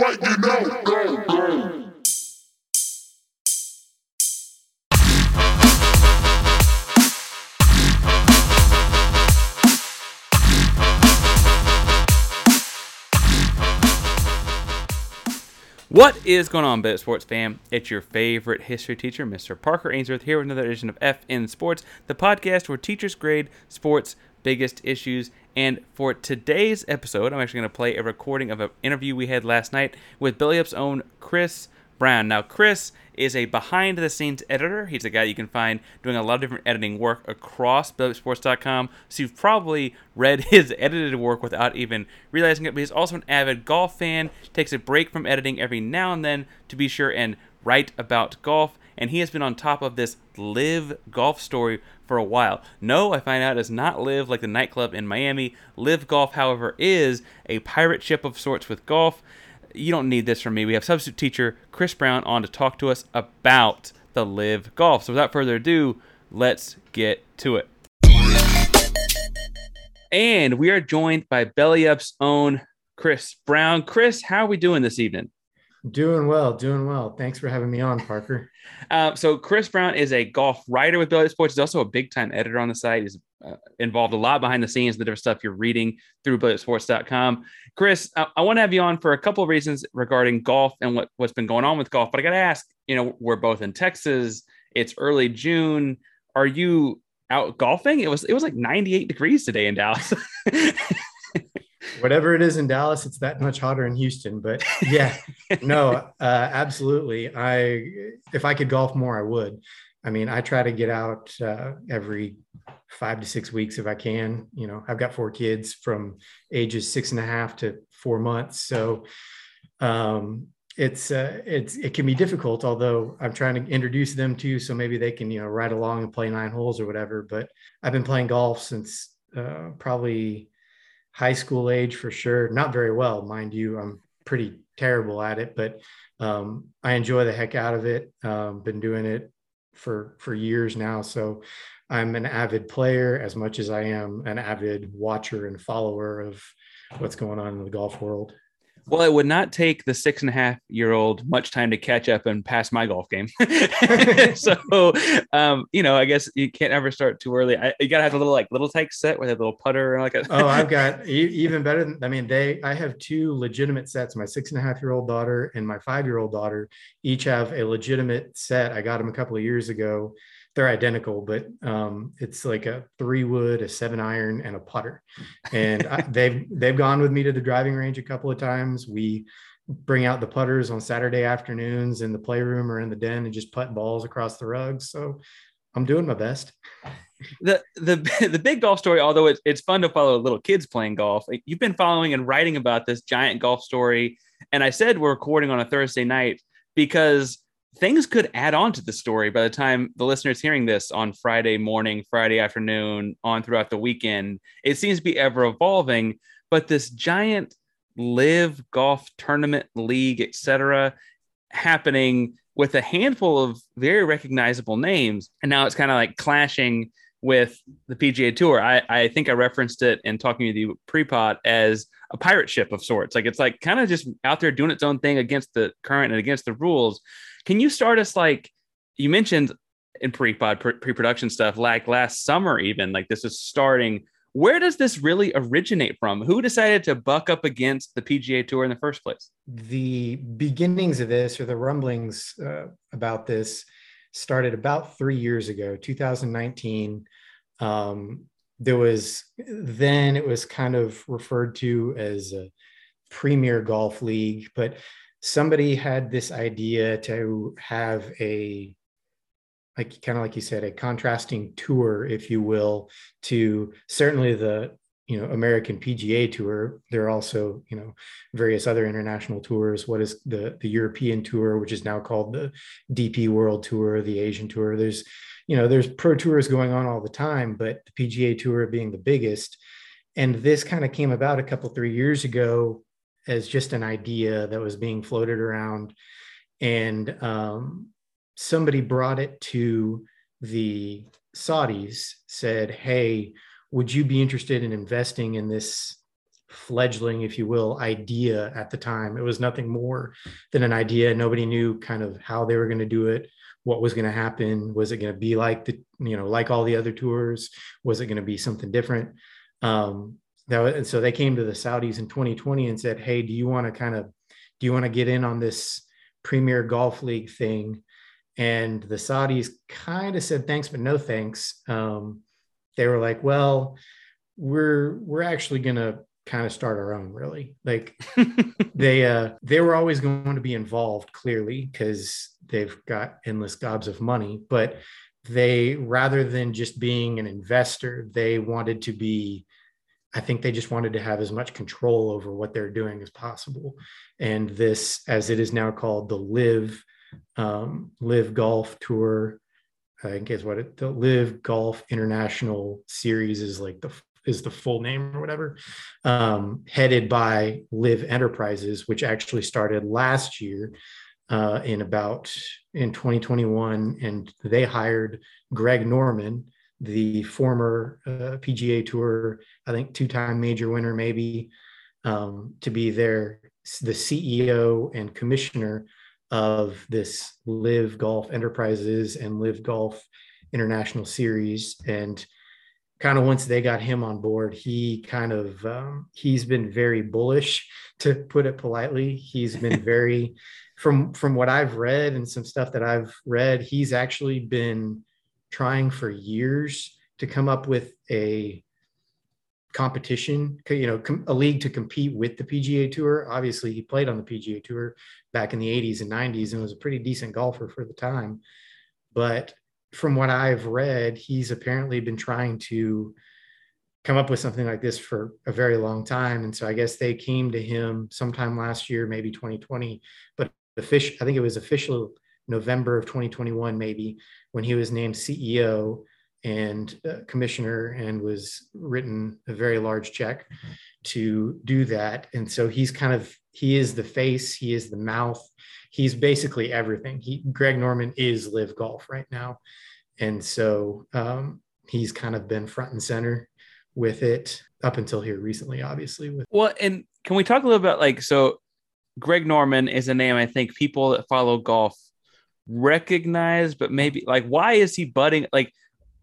What is going on, Bet Sports fam? It's your favorite history teacher, Mr. Parker Ainsworth, here with another edition of FN Sports, the podcast where teachers grade sports' biggest issues. And for today's episode, I'm actually going to play a recording of an interview we had last night with Belly Up's own Chris Brown. Now, Chris is a behind the scenes editor. He's a guy you can find doing a lot of different editing work across BellyUpSports.com. So you've probably read his edited work without even realizing it. But he's also an avid golf fan, takes a break from editing every now and then to be sure and write about golf. And he has been on top of this LIV golf story for a while. No, I find out is not LIV like the nightclub in Miami. LIV golf, however, is a pirate ship of sorts with golf you don't need this from me. We have substitute teacher Chris Brown on to talk to us about the LIV golf. So without further ado, let's get to it. And we are joined by Belly Up's own Chris Brown. Chris, how are we doing this evening? Doing well, doing well. Thanks for having me on, Parker. Uh, so Chris Brown is a golf writer with Belly Up Sports. He's also a big time editor on the site. He's uh, involved a lot behind the scenes, the different stuff you're reading through BellyUpSports.com. Chris, I, I want to have you on for a couple of reasons regarding golf and what, what's been going on with golf. But I got to ask, you know, we're both in Texas. It's early June. Are you out golfing? It was it was like 98 degrees today in Dallas. Whatever it is in Dallas, it's that much hotter in Houston. But yeah, no, uh, absolutely. I if I could golf more, I would. I mean, I try to get out uh, every five to six weeks if I can. You know, I've got four kids from ages six and a half to four months, so um, it's uh, it's it can be difficult. Although I'm trying to introduce them to, so maybe they can you know ride along and play nine holes or whatever. But I've been playing golf since uh, probably high school age for sure. Not very well, mind you. I'm pretty terrible at it, but um, I enjoy the heck out of it. Um, been doing it for for years now, so I'm an avid player as much as I am an avid watcher and follower of what's going on in the golf world. Well, it would not take the six and a half year old much time to catch up and pass my golf game. so, um, you know, I guess you can't ever start too early. I, you gotta have a little like little take set with a little putter and like a. oh, I've got even better. Than, I mean, they. I have two legitimate sets. My six and a half year old daughter and my five year old daughter each have a legitimate set. I got them a couple of years ago they're identical, but um, it's like a three wood, a seven iron, and a putter. And I, they've they've gone with me to the driving range a couple of times. We bring out the putters on Saturday afternoons in the playroom or in the den and just putt balls across the rugs. So I'm doing my best. The the the big golf story, although it's it's fun to follow little kids playing golf. You've been following and writing about this giant golf story, and I said we're recording on a Thursday night because things could add on to the story by the time the listeners hearing this on Friday morning, Friday afternoon, on throughout the weekend. It seems to be ever evolving, but this giant live golf tournament league, etc., happening with a handful of very recognizable names, and now it's kind of like clashing with the PGA Tour. I, I think I referenced it in talking to the pre-pod as a pirate ship of sorts. Like it's like kind of just out there doing its own thing against the current and against the rules. Can you start us like you mentioned in pre-pod pre-production stuff like last summer even like this is starting Where does this really originate from? Who decided to buck up against the PGA Tour in the first place? The beginnings of this, or the rumblings uh, about this, started about three years ago, 2019. Um, there was then it was kind of referred to as a premier golf league, but somebody had this idea to have a like kind of like you said a contrasting tour if you will to certainly the you know American PGA Tour. There are also you know various other international tours. What is the the European Tour, which is now called the DP World Tour, the Asian Tour. There's you know there's pro tours going on all the time, but the PGA Tour being the biggest. And this kind of came about a couple three years ago as just an idea that was being floated around, and um, somebody brought it to the Saudis. Said, "Hey." Would you be interested in investing in this fledgling, if you will, idea at the time? It was nothing more than an idea. Nobody knew kind of how they were going to do it, what was going to happen. Was it going to be like the, you know, like all the other tours? Was it going to be something different? Um, that was, and so they came to the Saudis in 2020 and said, "Hey, do you want to kind of, do you want to get in on this Premier Golf League thing?" And the Saudis kind of said, "Thanks, but no thanks." Um, they were like, well, we're we're actually gonna kind of start our own really. Like they uh they were always going to be involved clearly because they've got endless gobs of money. But they rather than just being an investor they wanted to be i think they just wanted to have as much control over what they're doing as possible. And this as it is now called the LIV um, LIV golf tour I think is what it the LIV Golf International Series is like the is the full name or whatever, um, headed by LIV Enterprises, which actually started last year uh, in about in 2021, and they hired Greg Norman, the former uh, PGA Tour, I think two-time major winner, maybe, um, to be their the CEO and commissioner of this LIV Golf Enterprises and LIV Golf International Series. And kind of once they got him on board, he kind of um, he's been very bullish, to put it politely. He's been very from from what I've read and some stuff that I've read, he's actually been trying for years to come up with a competition, you know, com- a league to compete with the PGA Tour. Obviously, he played on the PGA Tour back in the 80s and 90s and was a pretty decent golfer for the time. But from what I've read, he's apparently been trying to come up with something like this for a very long time. And so I guess they came to him sometime last year, maybe 2020, but the fish, I think it was official November of 2021, maybe when he was named CEO and uh, commissioner and was written a very large check to do that. And so he's kind of he is the face he is the mouth he's basically everything. He greg norman is LIV golf right now. And so um, he's kind of been front and center with it up until here recently obviously with well and can we talk a little bit like so greg norman is a name i think people that follow golf recognize but maybe like why is he butting like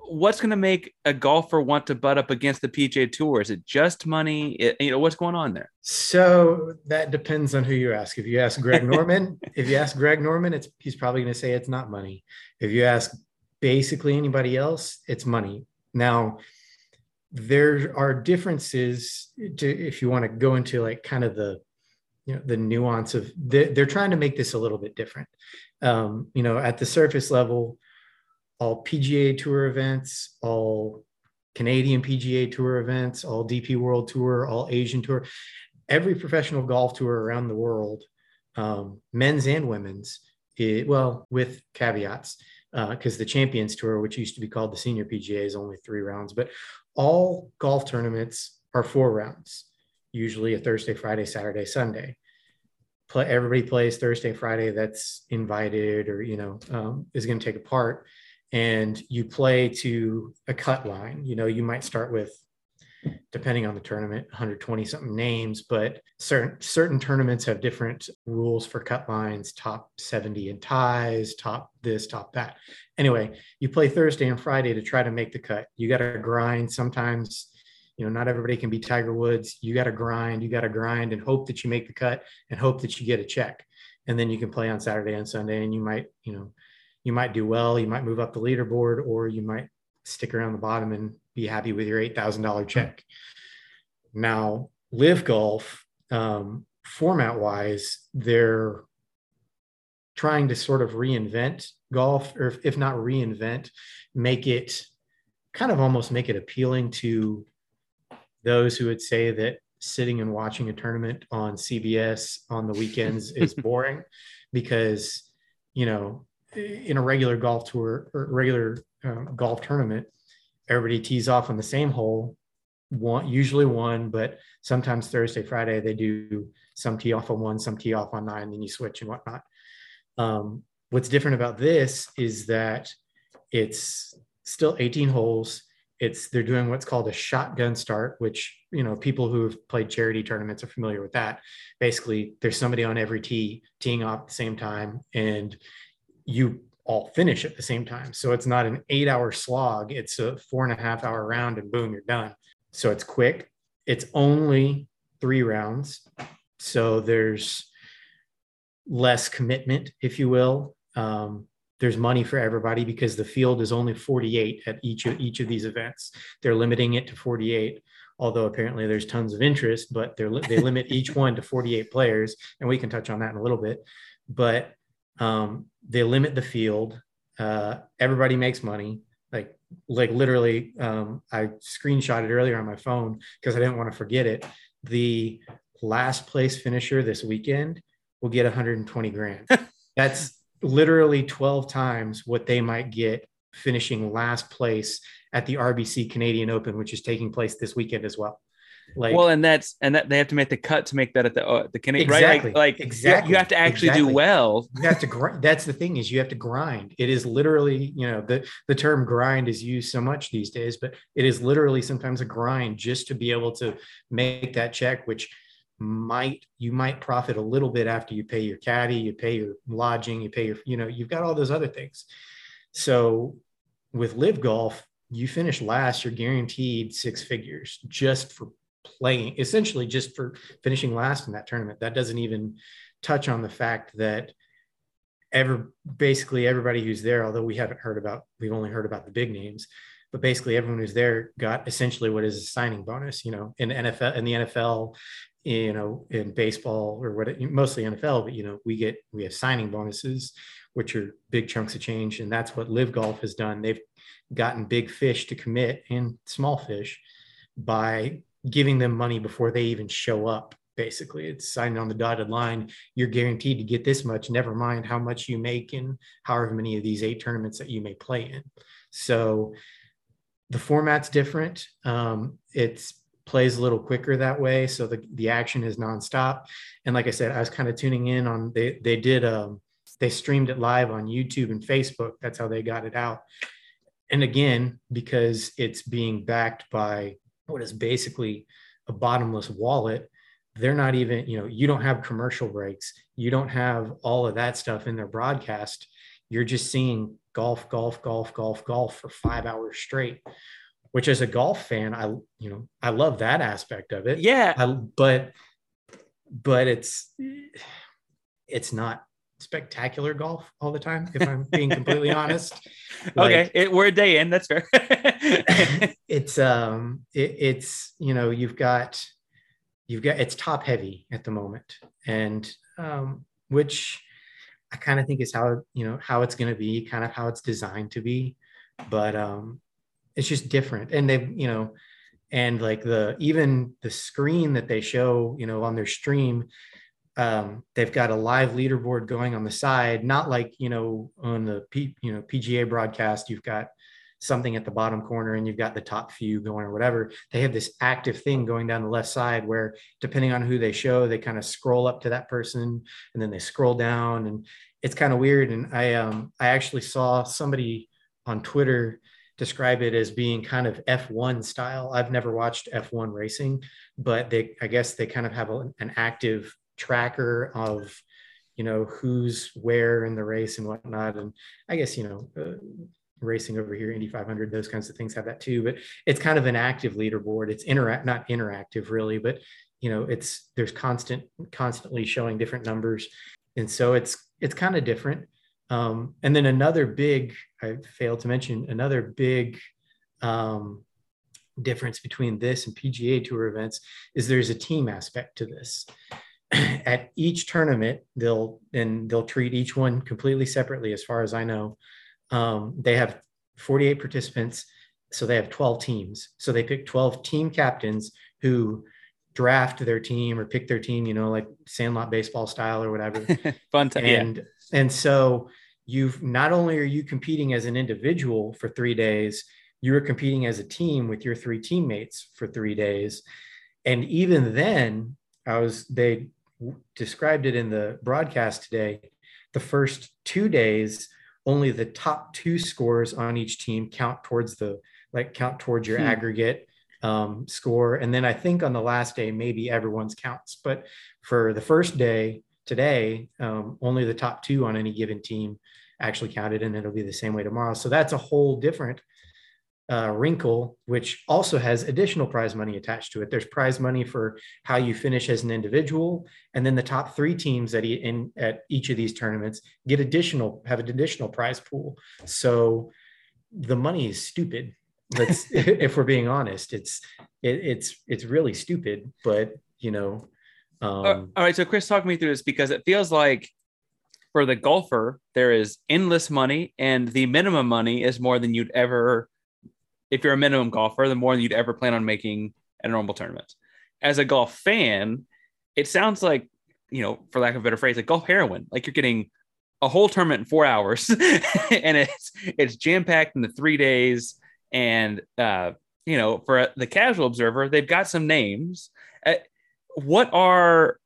what's going to make a golfer want to butt up against the PGA Tour? Is it just money? It, you know, what's going on there? So that depends on who you ask. If you ask Greg Norman, if you ask Greg Norman, it's he's probably going to say it's not money. If you ask basically anybody else, it's money. Now, there are differences to if you want to go into like kind of the you know the nuance of the, they're trying to make this a little bit different. Um, you know, at the surface level all PGA Tour events, all Canadian PGA Tour events, all DP World Tour, all Asian Tour, every professional golf tour around the world, um, men's and women's, it, well, with caveats, because uh, the Champions Tour, which used to be called the Senior PGA, is only three rounds, but all golf tournaments are four rounds, usually a Thursday, Friday, Saturday, Sunday. Play, everybody plays Thursday, Friday that's invited or, you know, um, is going to take a part and you play to a cut line. You know, you might start with, depending on the tournament, 120 something names, but certain certain tournaments have different rules for cut lines, top 70 in ties, top this, top that. Anyway, you play Thursday and Friday to try to make the cut. You got to grind. Sometimes You know, not everybody can be Tiger Woods. You got to grind, you got to grind and hope that you make the cut and hope that you get a check. And then you can play on Saturday and Sunday and you might, you know, you might do well, you might move up the leaderboard or you might stick around the bottom and be happy with your $8,000 check. Now, LIV golf, um, format wise, they're trying to sort of reinvent golf, or if not reinvent, make it kind of almost make it appealing to those who would say that sitting and watching a tournament on CBS on the weekends is boring because, you know, in a regular golf tour or regular uh, golf tournament, everybody tees off on the same hole, one usually one, but sometimes Thursday, Friday they do some tee off on one, some tee off on nine, then you switch and whatnot. Um, what's different about this is that it's still 18 holes. It's they're doing what's called a shotgun start, which you know people who have played charity tournaments are familiar with that. Basically, there's somebody on every tee teeing off at the same time, and you all finish at the same time. So it's not an eight hour slog, it's a four and a half hour round, and boom, you're done. So it's quick. It's only three rounds. So there's less commitment, if you will. Um, there's money for everybody because the field is only 48 at each of each of these events. They're limiting it to 48, although apparently there's tons of interest, but they're they limit each one to 48 players, and we can touch on that in a little bit. But um, they limit the field. Uh, everybody makes money. Like like literally, um, I screenshotted earlier on my phone because I didn't want to forget it. The last place finisher this weekend will get 120 grand. That's literally 12 times what they might get finishing last place at the RBC Canadian Open, which is taking place this weekend as well. Like, well, and that's and that they have to make the cut to make that at the uh, the Canadian exactly, right. Like, like exactly, you have to actually exactly. do well. You have to grind. That's the thing is you have to grind. It is literally you know the the term grind is used so much these days, but it is literally sometimes a grind just to be able to make that check, which might you might profit a little bit after you pay your caddy, you pay your lodging, you pay your you know you've got all those other things. So with LIV golf, you finish last, you're guaranteed six figures just for playing, essentially just for finishing last in that tournament. That doesn't even touch on the fact that ever basically everybody who's there, although we haven't heard about, we've only heard about the big names, but basically everyone who's there got essentially what is a signing bonus, you know, in NFL in the NFL, you know, in baseball or what mostly NFL, but you know, we get we have signing bonuses, which are big chunks of change. And that's what LIV golf has done. They've gotten big fish to commit and small fish by giving them money before they even show up. Basically, it's signed on the dotted line. You're guaranteed to get this much, never mind how much you make in however many of these eight tournaments that you may play in. So the format's different. Um, it's plays a little quicker that way. So the, the action is nonstop. And like I said, I was kind of tuning in on they they did um they streamed it live on YouTube and Facebook. That's how they got it out. And again, because it's being backed by what is basically a bottomless wallet, they're not even, you know, you don't have commercial breaks. You don't have all of that stuff in their broadcast. You're just seeing golf, golf, golf, golf, golf for five hours straight. Which, as a golf fan, I you know I love that aspect of it. Yeah, I, but but it's it's not spectacular golf all the time. If I'm being completely honest. Like, okay, it, we're a day in. That's fair. it's um, it, it's you know you've got you've got it's top heavy at the moment, and um, which I kind of think is how you know how it's going to be, kind of how it's designed to be, but um, it's just different, and they you know, and like the even the screen that they show you know on their stream um, they've got a live leaderboard going on the side, not like you know on the P, you know PGA broadcast. You've got something at the bottom corner and you've got the top few going or whatever. They have this active thing going down the left side where, depending on who they show, they kind of scroll up to that person and then they scroll down, and it's kind of weird. And I um I actually saw somebody on Twitter describe it as being kind of F1 style. I've never watched F1 racing, but they I guess they kind of have a, an active tracker of you know who's where in the race and whatnot and i guess you know uh, racing over here, Indy 500, those kinds of things have that too. But it's kind of an active leaderboard. It's interact, not interactive really, but you know, it's there's constant, constantly showing different numbers, and so it's it's kind of different. Um, and then another big, I failed to mention another big um, difference between this and PGA Tour events is there's a team aspect to this. At each tournament, they'll and they'll treat each one completely separately, as far as I know. Um, they have 48 participants, so they have 12 teams. So they pick 12 team captains who draft their team or pick their team, you know, like sandlot baseball style or whatever. Fun time. And yeah. and so you've not only are you competing as an individual for three days, you're competing as a team with your three teammates for three days. And even then, I was they described it in the broadcast today. The first two days, only the top two scores on each team count towards the like count towards your hmm. aggregate um, score. And then I think on the last day, maybe everyone's counts. But for the first day today, um, only the top two on any given team actually counted, and it'll be the same way tomorrow. So that's a whole different uh, wrinkle, which also has additional prize money attached to it. There's prize money for how you finish as an individual, and then the top three teams at, e- in, at each of these tournaments get additional have an additional prize pool. So the money is stupid. Let's, if we're being honest, it's it, it's it's really stupid. But you know, um, all right. So Chris, talk me through this because it feels like for the golfer there is endless money, and the minimum money is more than you'd ever if you're a minimum golfer, the more you'd ever plan on making at a normal tournament. As a golf fan, it sounds like, you know, for lack of a better phrase, like golf heroin. Like you're getting a whole tournament in four hours and it's it's jam-packed in the three days. And uh, you know, for the casual observer, they've got some names. Uh, what are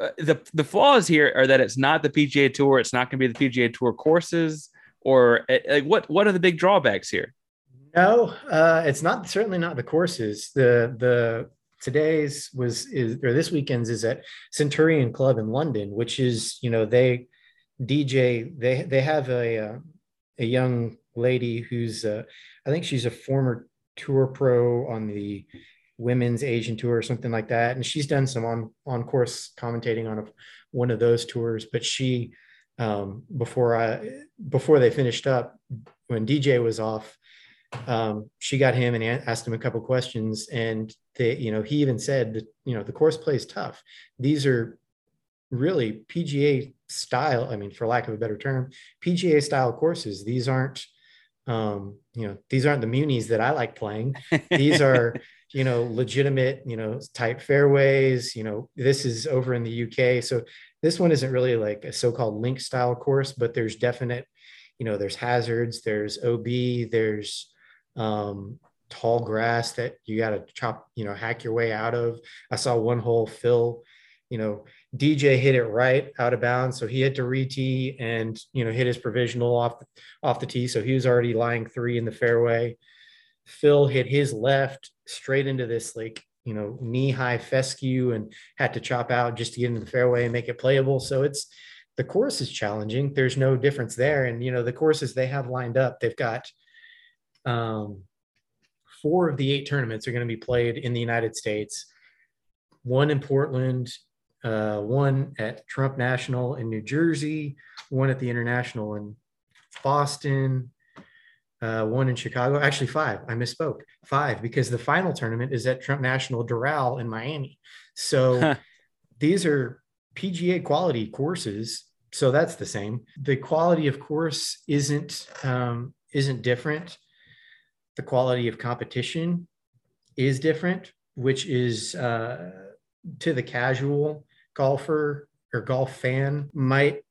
uh, the the flaws here are that it's not the PGA Tour, it's not going to be the PGA Tour courses, or uh, like what what are the big drawbacks here? No, uh, it's not certainly not the courses. The the today's was is or this weekend's is at Centurion Club in London, which is you know they DJ they they have a uh, a young lady who's uh, I think she's a former tour pro on the women's Asian tour or something like that, and she's done some on on course commentating on a, one of those tours. But she um, before I before they finished up when DJ was off um, she got him and asked him a couple questions and they you know he even said that you know the course play is tough. These are really pga style i mean for lack of a better term pga style courses. These aren't um, you know these aren't the munis that i like playing. These are you know legitimate you know type fairways you know this is over in the uk so this one isn't really like a so-called link style course but there's definite you know there's hazards there's ob there's um, tall grass that you got to chop, you know, hack your way out of. I saw one hole Phil, you know, DJ hit it right out of bounds, so he had to re-tee and you know hit his provisional off off the tee, so he was already lying three in the fairway. Phil hit his left straight into this like you know knee high fescue and had to chop out just to get into the fairway and make it playable. So it's the course is challenging. There's no difference there, and you know the courses they have lined up, they've got um, four of the eight tournaments are going to be played in the United States. One in Portland, uh, one at Trump National in New Jersey, one at the International in Boston, uh, one in Chicago. Actually, five. I misspoke. Five because the final tournament is at Trump National Doral in Miami. So these are PGA quality courses. So that's the same. The quality of course isn't um, isn't different the quality of competition is different, which is uh, to the casual golfer or golf fan might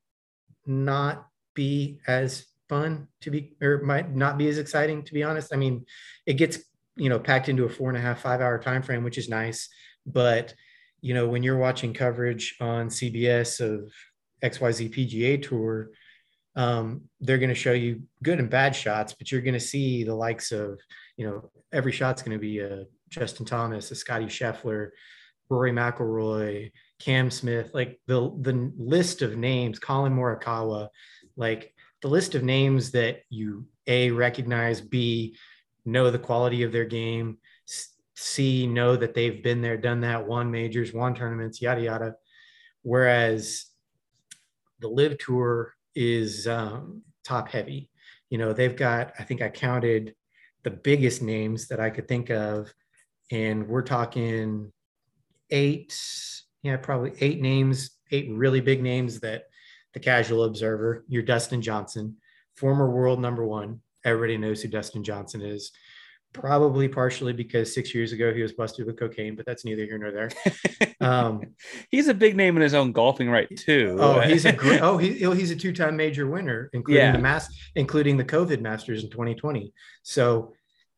not be as fun to be or might not be as exciting to be honest. I mean it gets you know packed into a four and a half five hour time frame which is nice. But you know when you're watching coverage on cbs of xyz pga tour um, they're going to show you good and bad shots, but you're going to see the likes of, you know, every shot's going to be a Justin Thomas, a Scottie Scheffler, Rory McIlroy, Cam Smith, like the the list of names, Collin Morikawa, like the list of names that you a recognize b know the quality of their game c know that they've been there done that won majors won tournaments yada yada. Whereas the LIV tour is um, top heavy. You know they've got i think i counted the biggest names that i could think of and we're talking eight yeah probably eight names eight really big names that the casual observer your dustin johnson former world number one. Everybody knows who dustin johnson is probably partially because six years ago he was busted with cocaine, but that's neither here nor there. Um, he's a big name in his own golfing right too. Oh, he's a great, oh he, he's a two-time major winner, including yeah. the mass, including the COVID Masters in 2020. So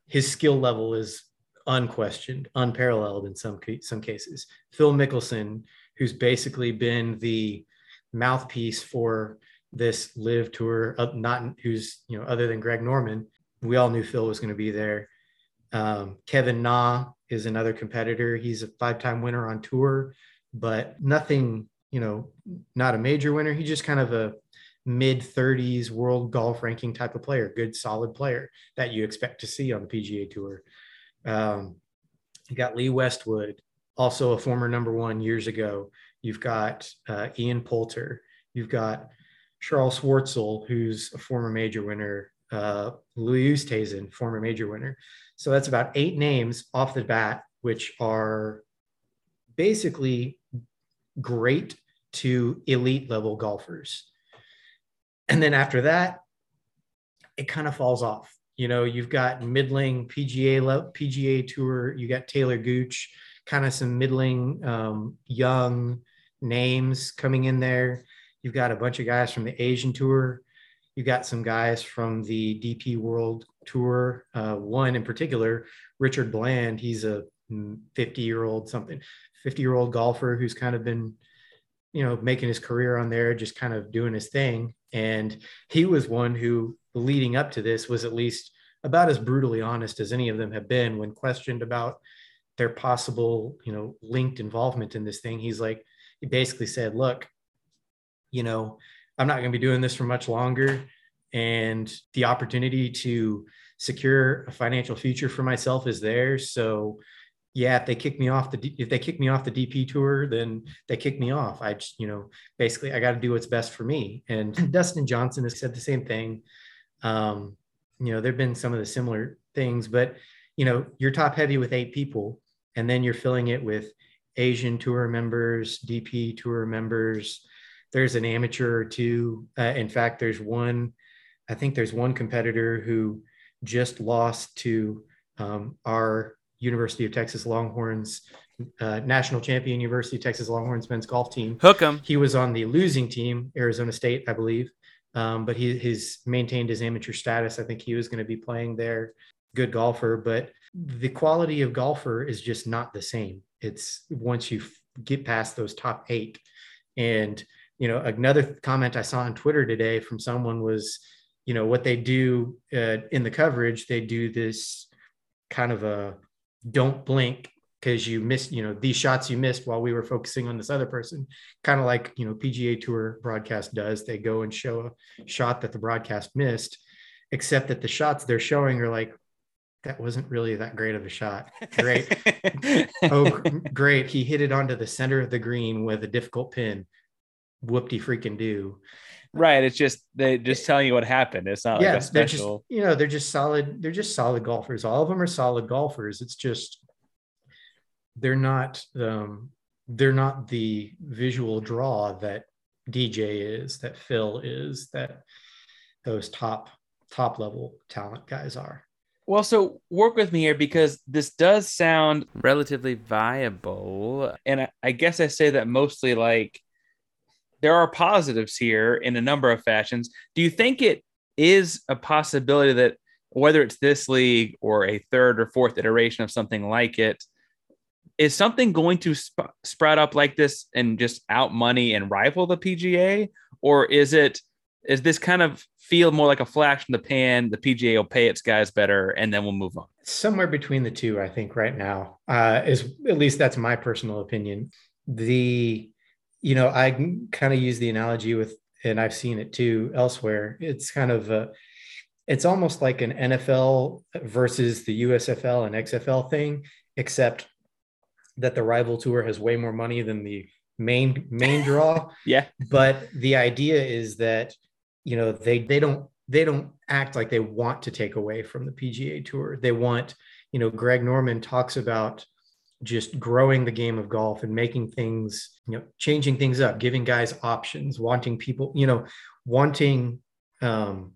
his skill level is unquestioned, unparalleled in some some cases. Phil Mickelson, who's basically been the mouthpiece for this LIV tour, uh, not who's you know other than Greg Norman. We all knew Phil was going to be there. Um, Kevin Na is another competitor. He's a five-time winner on tour, but nothing, you know, not a major winner. He's just kind of a mid 30s world golf ranking type of player, good solid player that you expect to see on the PGA Tour. Um, you got Lee Westwood, also a former number one years ago. You've got uh, Ian Poulter. You've got Charles Schwartzel, who's a former major winner. Uh, Louis Oosthuizen, former major winner. So that's about eight names off the bat, which are basically great to elite level golfers. And then after that, it kind of falls off. You know, you've got middling PGA PGA Tour. You got Taylor Gooch, kind of some middling um, young names coming in there. You've got a bunch of guys from the Asian Tour. You've got some guys from the DP World Tour. Uh, one in particular, Richard Bland. He's a 50 year old something, 50 year old golfer who's kind of been, you know, making his career on there, just kind of doing his thing. And he was one who, leading up to this, was at least about as brutally honest as any of them have been when questioned about their possible, you know, linked involvement in this thing. He's like, he basically said, look, you know, I'm not going to be doing this for much longer. And the opportunity to secure a financial future for myself is there. So, yeah, if they kick me off the if they kick me off the DP tour, then they kick me off. I just, you know, basically I got to do what's best for me. And Dustin Johnson has said the same thing. Um, you know, there've been some of the similar things, but you know, you're top heavy with eight people, and then you're filling it with Asian tour members, DP tour members, there's an amateur or two. Uh, in fact, there's one, I think there's one competitor who just lost to um, our University of Texas Longhorns, uh, national champion University of Texas Longhorns men's golf team. Hook him. He was on the losing team, Arizona State, I believe. Um, but he has maintained his amateur status. I think he was going to be playing there. Good golfer, but the quality of golfer is just not the same. It's once you get past those top eight, and you know another comment i saw on twitter today from someone was you know what they do uh, in the coverage they do this kind of a don't blink because you missed you know these shots you missed while we were focusing on this other person. Kind of like you know pga tour broadcast does. They go and show a shot that the broadcast missed except that the shots they're showing are like that wasn't really that great of a shot. Great. Oh great. He hit it onto the center of the green with a difficult pin. Whoopty freaking do. Right. It's just they just telling you what happened. It's not yeah, like a special. They're just, you know, they're just solid. They're just solid golfers. All of them are solid golfers. It's just they're not um, they're not the visual draw that DJ is, that Phil is, that those top top level talent guys are. Well, so work with me here because this does sound relatively viable. And I, guess I say that mostly like there are positives here in a number of fashions. Do you think it is a possibility that whether it's this league or a third or fourth iteration of something like it, is something going to sp- sprout up like this and just out money and rival the PGA, or is it is this kind of feel more like a flash in the pan? The PGA will pay its guys better, and then we'll move on. Somewhere between the two, I think. Right now, uh, is at least that's my personal opinion. The you know, I kind of use the analogy with, and I've seen it too elsewhere. It's kind of, uh, it's almost like an NFL versus the USFL and XFL thing, except that the rival tour has way more money than the main main draw. yeah. But the idea is that you know they they don't they don't act like they want to take away from the PGA tour. They want, you know, Greg Norman talks about just growing the game of golf and making things, you know, changing things up, giving guys options, wanting people, you know, wanting um,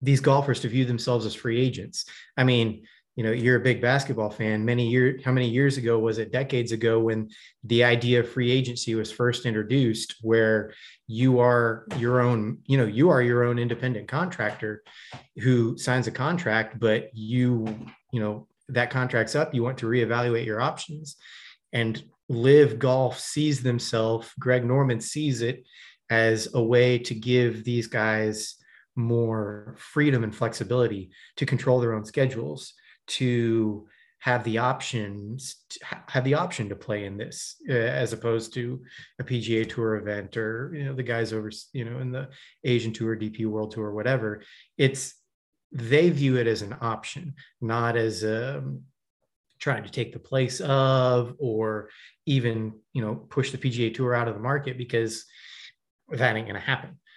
these golfers to view themselves as free agents. I mean, you know, you're a big basketball fan. Many years, how many years ago was it? Decades ago, when the idea of free agency was first introduced, where you are your own, you know, you are your own independent contractor who signs a contract, but you, you know, that contract's up. You want to reevaluate your options, and LIV Golf sees themselves. Greg Norman sees it as a way to give these guys more freedom and flexibility to control their own schedules to have the options have the option to play in this uh, as opposed to a PGA Tour event or you know the guys over you know in the Asian Tour, DP World Tour, whatever. It's they view it as an option, not as um, trying to take the place of or even you know push the PGA Tour out of the market because that ain't going to happen.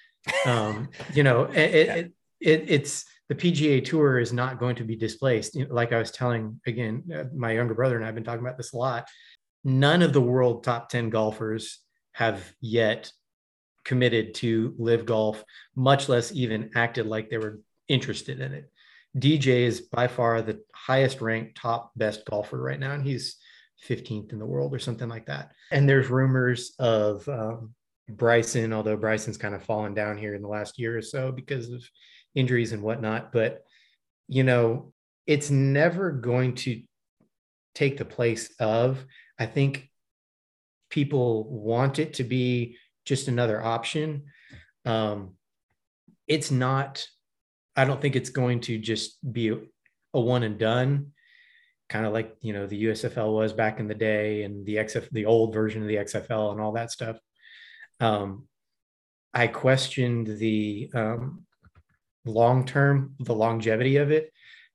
Um, you know, it, it, it, it's the PGA Tour is not going to be displaced. Like I was telling again, uh, my younger brother and I have been talking about this a lot. None of the world top 10 golfers have yet committed to LIV golf, much less even acted like they were interested in it. DJ is by far the highest ranked top best golfer right now, and he's 15th in the world or something like that. And there's rumors of um, Bryson, although Bryson's kind of fallen down here in the last year or so because of injuries and whatnot. But, you know, it's never going to take the place of, I think people want it to be just another option. Um, it's not, I don't think it's going to just be a, one and done kind of like you know the USFL was back in the day and the XF the old version of the XFL and all that stuff. Um, I questioned the um, long term, the longevity of it.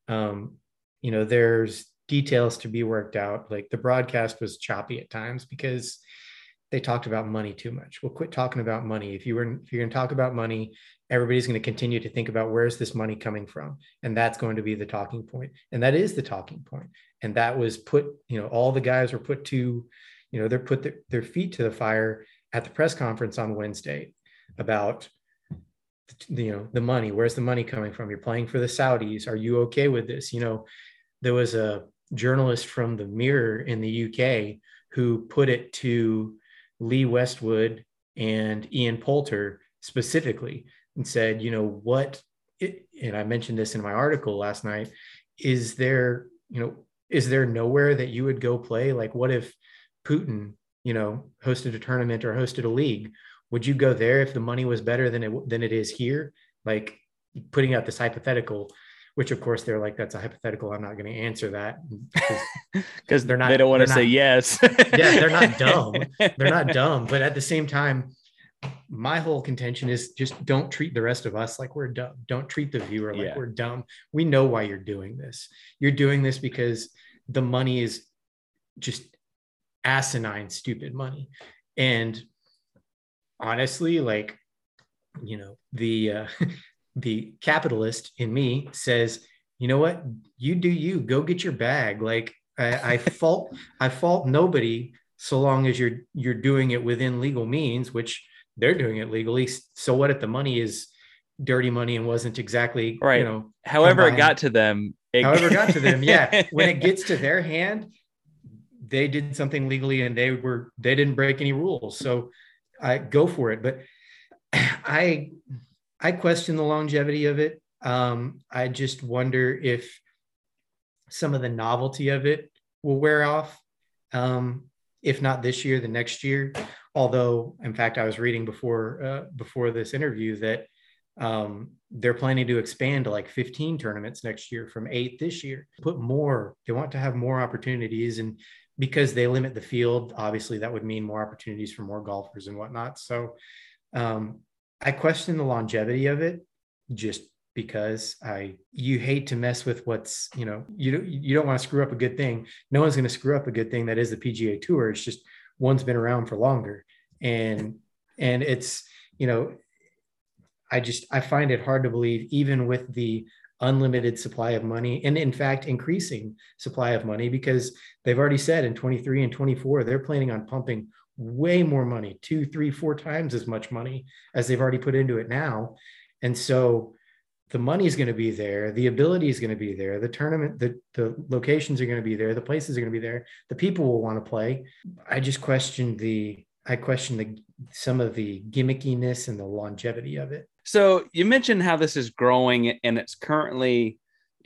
Um, you know, there's details to be worked out. Like the broadcast was choppy at times because they talked about money too much. We'll quit talking about money. If you were if you're going to talk about money, everybody's going to continue to think about where's this money coming from, and that's going to be the talking point. And that is the talking point. And that was put. You know, all the guys were put to, you know, they're put their, their feet to the fire at the press conference on Wednesday about you know the money where's the money coming from you're playing for the saudis are you okay with this you know there was a journalist from the mirror in the uk who put it to lee westwood and ian poulter specifically and said you know what and i mentioned this in my article last night is there you know is there nowhere that you would go play like what if putin you know, hosted a tournament or hosted a league, would you go there if the money was better than it than it is here? Like putting out this hypothetical, which of course they're like, that's a hypothetical. I'm not going to answer that because they're not. They don't want to say yes. yeah, they're not dumb. They're not dumb, but at the same time, my whole contention is just don't treat the rest of us like we're dumb. Don't treat the viewer like yeah. we're dumb. We know why you're doing this. You're doing this because the money is just asinine, stupid money. And honestly, like, you know, the uh, the capitalist in me says, you know what, you do you, go get your bag. Like I, I fault I fault nobody so long as you're you're doing it within legal means, which they're doing it legally. So what if the money is dirty money and wasn't exactly right? You know, however combined. it got to them. It... However, it got to them, yeah. when it gets to their hand, they did something legally and they were they didn't break any rules so i go for it but i i question the longevity of it um, i just wonder if some of the novelty of it will wear off um, if not this year the next year although in fact i was reading before uh, before this interview that um, they're planning to expand to like 15 tournaments next year from eight this year put more they want to have more opportunities and because they limit the field, obviously that would mean more opportunities for more golfers and whatnot. So um, I question the longevity of it just because I you hate to mess with what's you know you don't you don't want to screw up a good thing. No one's going to screw up a good thing that is the PGA Tour. It's just one's been around for longer, and and it's you know I just I find it hard to believe even with the unlimited supply of money and in fact increasing supply of money because they've already said in 23 and 24 they're planning on pumping way more money two three four times as much money as they've already put into it now. And so the money is going to be there the ability is going to be there the tournament the, the locations are going to be there the places are going to be there the people will want to play i just question the i question the some of the gimmickiness and the longevity of it so you mentioned how this is growing, and it's currently,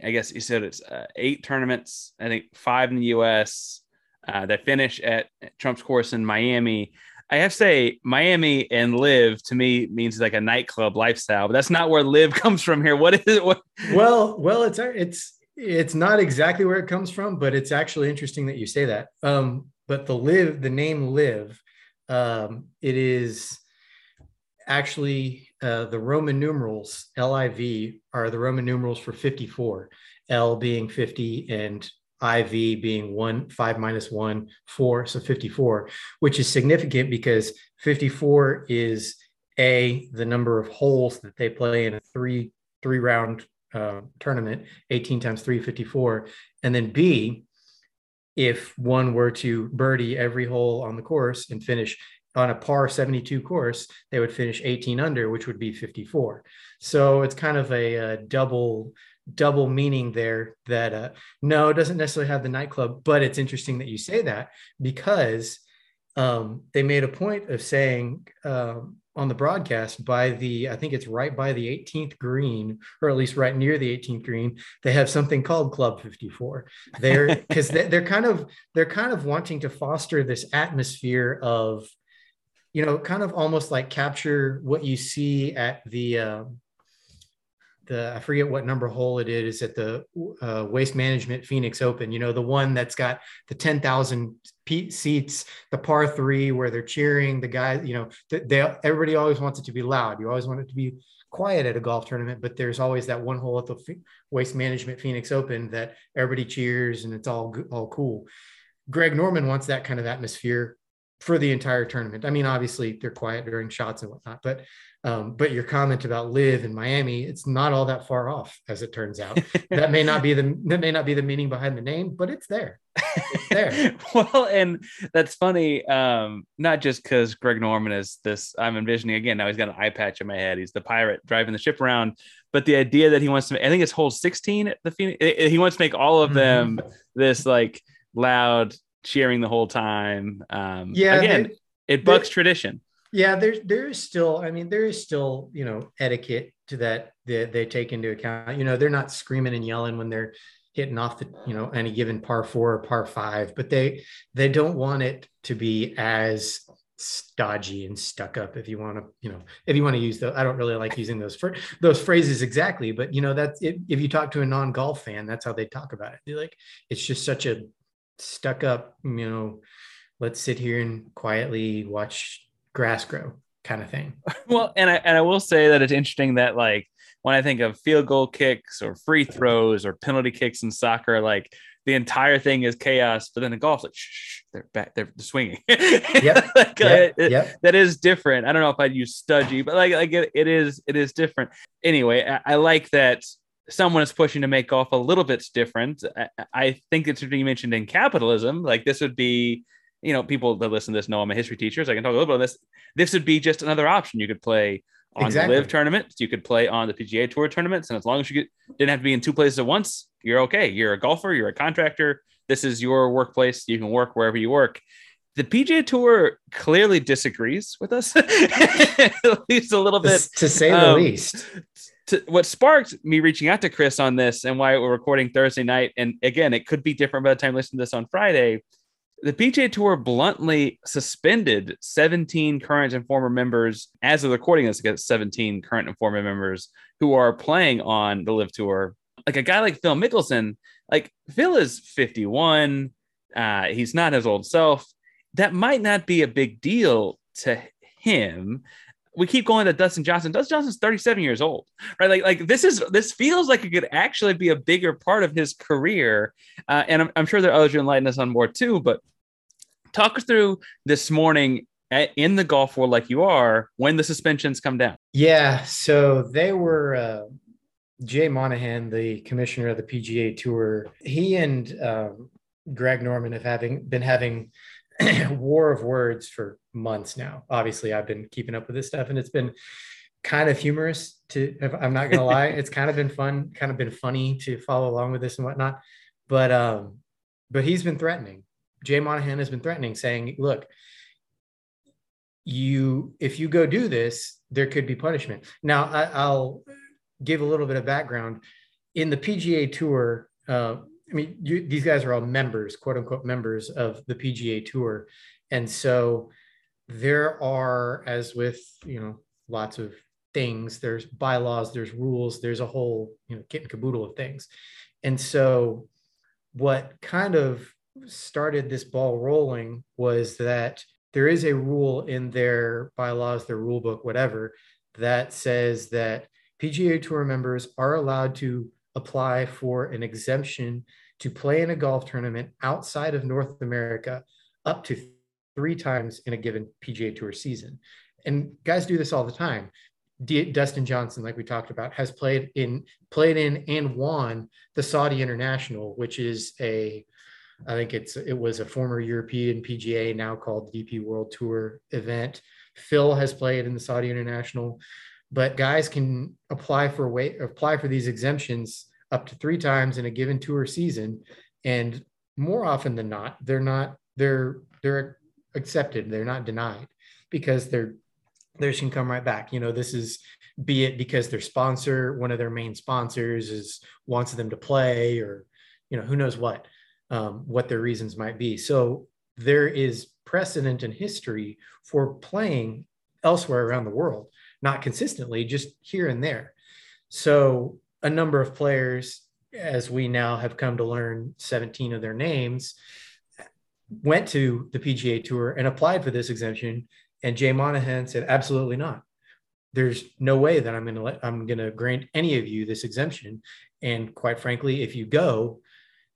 I guess you said it's uh, eight tournaments. I think five in the U.S. Uh, that finish at Trump's course in Miami. I have to say, Miami and live to me means like a nightclub lifestyle, but that's not where live comes from here. What is it? What? Well, well, it's it's it's not exactly where it comes from, but it's actually interesting that you say that. Um, but the LIV, the name LIV, um, it is actually uh, the Roman numerals LIV are the Roman numerals for 54, L being 50 and IV being one, five minus one, four, so 54, which is significant because 54 is a the number of holes that they play in a three three round uh, tournament, 18 times 354, and then B, if one were to birdie every hole on the course and finish on a par 72 course, they would finish 18 under, which would be 54. So it's kind of a, a double double meaning there that uh, no, it doesn't necessarily have the nightclub, but it's interesting that you say that because um, they made a point of saying um, on the broadcast by the I think it's right by the 18th green, or at least right near the 18th green, they have something called Club 54. They're because they're kind of they're kind of wanting to foster this atmosphere of you know, kind of almost like capture what you see at the uh, the I forget what number hole it is at the uh, Waste Management Phoenix Open. You know, the one that's got the ten thousand seats, the par three where they're cheering the guys. You know, they everybody always wants it to be loud. You always want it to be quiet at a golf tournament, but there's always that one hole at the Waste Management Phoenix Open that everybody cheers and it's all all cool. Greg Norman wants that kind of atmosphere for the entire tournament. I mean, obviously they're quiet during shots and whatnot, but um, but your comment about live in Miami, it's not all that far off, as it turns out. that may not be the that may not be the meaning behind the name, but it's there. It's there. well, and that's funny. Um, not just because Greg Norman is this. I'm envisioning again. Now he's got an eye patch in my head. He's the pirate driving the ship around. But the idea that he wants to, I think it's hole 16 at the Phoenix. He wants to make all of them mm-hmm. this like loud cheering the whole time. Um, yeah, again, it bucks tradition. Yeah, there's there is still, I mean, there is still, you know, etiquette to that that they take into account. You know, they're not screaming and yelling when they're hitting off the, you know, any given par four or par five, but they they don't want it to be as stodgy and stuck up if you want to you know if you want to use the i don't really like using those for those phrases exactly but you know that's it, if you talk to a non-golf fan that's how they talk about it they're like it's just such a stuck up, you know, let's sit here and quietly watch grass grow kind of thing. Well, and I and I will say that it's interesting that like when I think of field goal kicks or free throws or penalty kicks in soccer, like the entire thing is chaos. But then in golf, like shh, they're back, they're swinging. Yeah, like, uh, yep, it, yep. that is different. I don't know if I'd use studgy, but like like it, it is it is different. Anyway, I, I like that someone is pushing to make golf a little bit different. I, I think it's you mentioned in capitalism. Like this would be, you know, people that listen to this know I'm a history teacher, so I can talk a little bit on this. This would be just another option. You could play on exactly. the LIV tournaments. You could play on the PGA Tour tournaments, and as long as you get, didn't have to be in two places at once, you're okay. You're a golfer. You're a contractor. This is your workplace. You can work wherever you work. The PGA Tour clearly disagrees with us, at least a little bit, to say the um, least to, what sparked me reaching out to Chris on this and why we're recording Thursday night, and again, it could be different by the time you listen to this on Friday. The PGA Tour bluntly suspended 17 current and former members as of recording this against 17 current and former members who are playing on the LIV Tour. Like a guy like Phil Mickelson, like Phil is 51. Uh, he's not his old self. That might not be a big deal to him we keep going to Dustin Johnson. Dustin Johnson's 37 years old, right? Like, like this is this feels like it could actually be a bigger part of his career. Uh, and I'm, I'm sure there are others who enlighten us on more too. But talk us through this morning at, in the golf world, like you are, when the suspensions come down. Yeah, so they were. Uh, Jay Monahan, the commissioner of the PGA Tour, he and um, Greg Norman have having been having war of words for months now. Obviously, I've been keeping up with this stuff, and it's been kind of humorous. To I'm not gonna lie, it's kind of been fun, kind of been funny to follow along with this and whatnot. But um, but he's been threatening. Jay Monahan has been threatening, saying, "Look, you if you go do this, there could be punishment." Now, I, I'll give a little bit of background in the PGA Tour. Uh, I mean, you, these guys are all members, quote unquote, members of the PGA Tour, and so there are, as with you know, lots of things. There's bylaws, there's rules, there's a whole you know kit and caboodle of things, and so what kind of started this ball rolling was that there is a rule in their bylaws, their rule book, whatever, that says that PGA Tour members are allowed to apply for an exemption to play in a golf tournament outside of North America up to three times in a given PGA Tour season. And guys do this all the time. D- Dustin Johnson, like we talked about, has played in played in and won the Saudi International, which is a I think it's it was a former European PGA, now called DP World Tour event. Phil has played in the Saudi International, but guys can apply for way apply for these exemptions up to three times in a given tour season, and more often than not, they're not they're they're accepted. They're not denied because they're theirs can come right back. You know, this is be it because their sponsor, one of their main sponsors, is wants them to play, or you know, who knows what um, what their reasons might be. So there is precedent in history for playing elsewhere around the world, not consistently, just here and there. So a number of players, as we now have come to learn 17 of their names, went to the PGA Tour and applied for this exemption. And Jay Monahan said, absolutely not. There's no way that I'm going to let, I'm going to grant any of you this exemption. And quite frankly, if you go,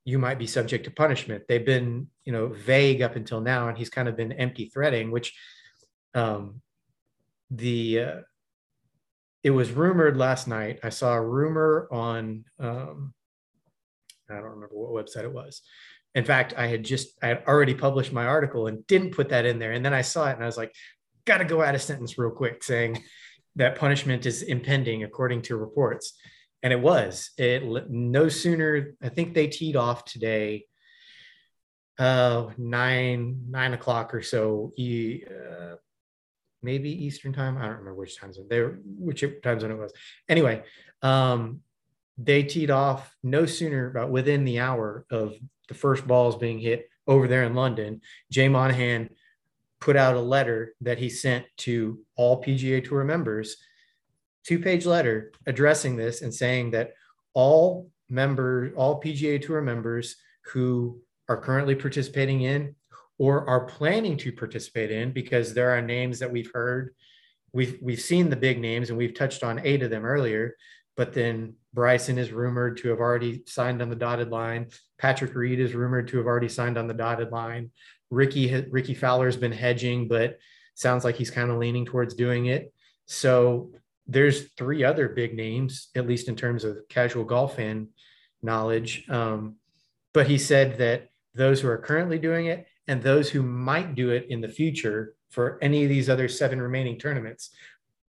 you might be subject to punishment. They've been, you know, vague up until now, and he's kind of been empty threading, which um, the uh, it was rumored last night. I saw a rumor on um, I don't remember what website it was. In fact, I had just I had already published my article and didn't put that in there, and then I saw it and I was like, got to go out a sentence real quick saying that punishment is impending according to reports and it was it no sooner i think they teed off today uh nine nine o'clock or so maybe eastern time i don't remember which time zone they were which time zone it was. Anyway um they teed off no sooner about within the hour of the first balls being hit over there in london jay monahan put out a letter that he sent to all pga tour members two page letter addressing this and saying that all members, all PGA Tour members who are currently participating in or are planning to participate in, because there are names that we've heard. We've, we've seen the big names and we've touched on eight of them earlier, but then Bryson is rumored to have already signed on the dotted line. Patrick Reed is rumored to have already signed on the dotted line. Ricky Rickie Fowler's been hedging, but sounds like he's kind of leaning towards doing it. So there's three other big names, at least in terms of casual golf fan knowledge. Um, but he said that those who are currently doing it and those who might do it in the future for any of these other seven remaining tournaments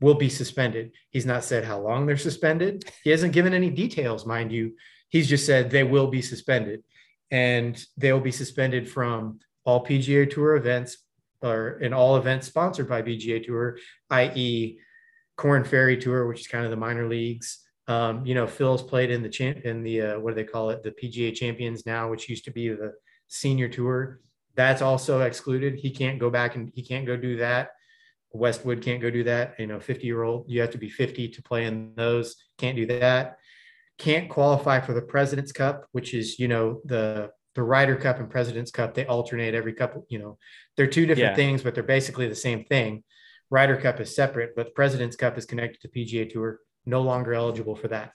will be suspended. He's not said how long they're suspended. He hasn't given any details, mind you. He's just said they will be suspended and they will be suspended from all PGA Tour events or in all events sponsored by PGA Tour, i.e., Korn Ferry Tour, which is kind of the minor leagues. Um, you know, Phil's played in the champ in the uh, what do they call it, the PGA Champions now, which used to be the Senior Tour. That's also excluded. He can't go back and he can't go do that. Westwood can't go do that. You know, 50 year old, you have to be 50 to play in those. Can't do that. Can't qualify for the President's Cup, which is you know the the Ryder Cup and President's Cup. They alternate every couple. You know, they're two different Yeah. things, but they're basically the same thing Ryder Cup is separate, but the President's Cup is connected to PGA Tour, no longer eligible for that.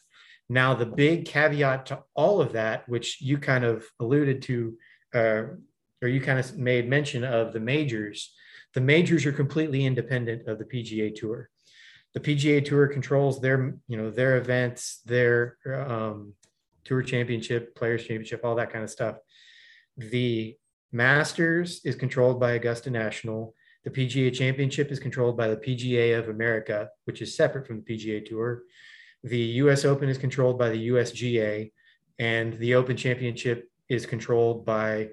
Now, the big caveat to all of that, which you kind of alluded to, uh, or you kind of made mention of the majors, the majors are completely independent of the PGA Tour. The PGA Tour controls their, you know, their events, their um, Tour Championship, Players Championship, all that kind of stuff. The Masters is controlled by Augusta National. The PGA Championship is controlled by the PGA of America, which is separate from the PGA Tour. The US Open is controlled by the USGA, and the Open Championship is controlled by